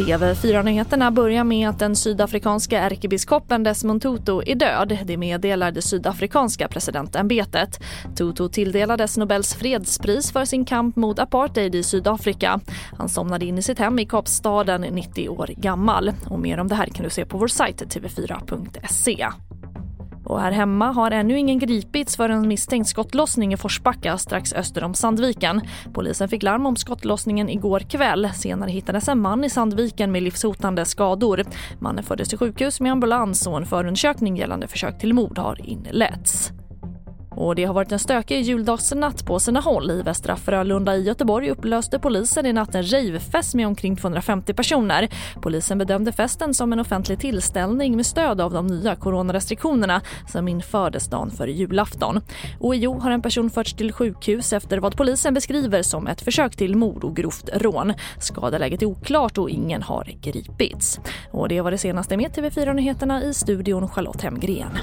TV4-nyheterna börjar med att den sydafrikanska ärkebiskopen Desmond Tutu är död. Det meddelar det sydafrikanska presidentämbetet. Tutu tilldelades Nobels fredspris för sin kamp mot apartheid i Sydafrika. Han somnade in i sitt hem i Kapstaden, 90 år gammal. Och mer om det här kan du se på vår sajt tv4.se. Och här hemma har ännu ingen gripits för en misstänkt skottlossning i Forsbacka strax öster om Sandviken. Polisen fick larm om skottlossningen igår kväll. Senare hittades en man i Sandviken med livshotande skador. Mannen fördes till sjukhus med ambulans och en förundersökning gällande försök till mord har inletts. Och det har varit en stökig juldagsnatt på sina håll. I Västra Frölunda i Göteborg upplöste polisen i natt en ravefest med omkring 250 personer. Polisen bedömde festen som en offentlig tillställning med stöd av de nya coronarestriktionerna som infördes dagen före julafton. I Hjo har en person förts till sjukhus efter vad polisen beskriver som ett försök till mord och grovt rån. Skadeläget är oklart och ingen har gripits. Och det var det senaste med TV4 Nyheterna i studion Charlotte Hemgren.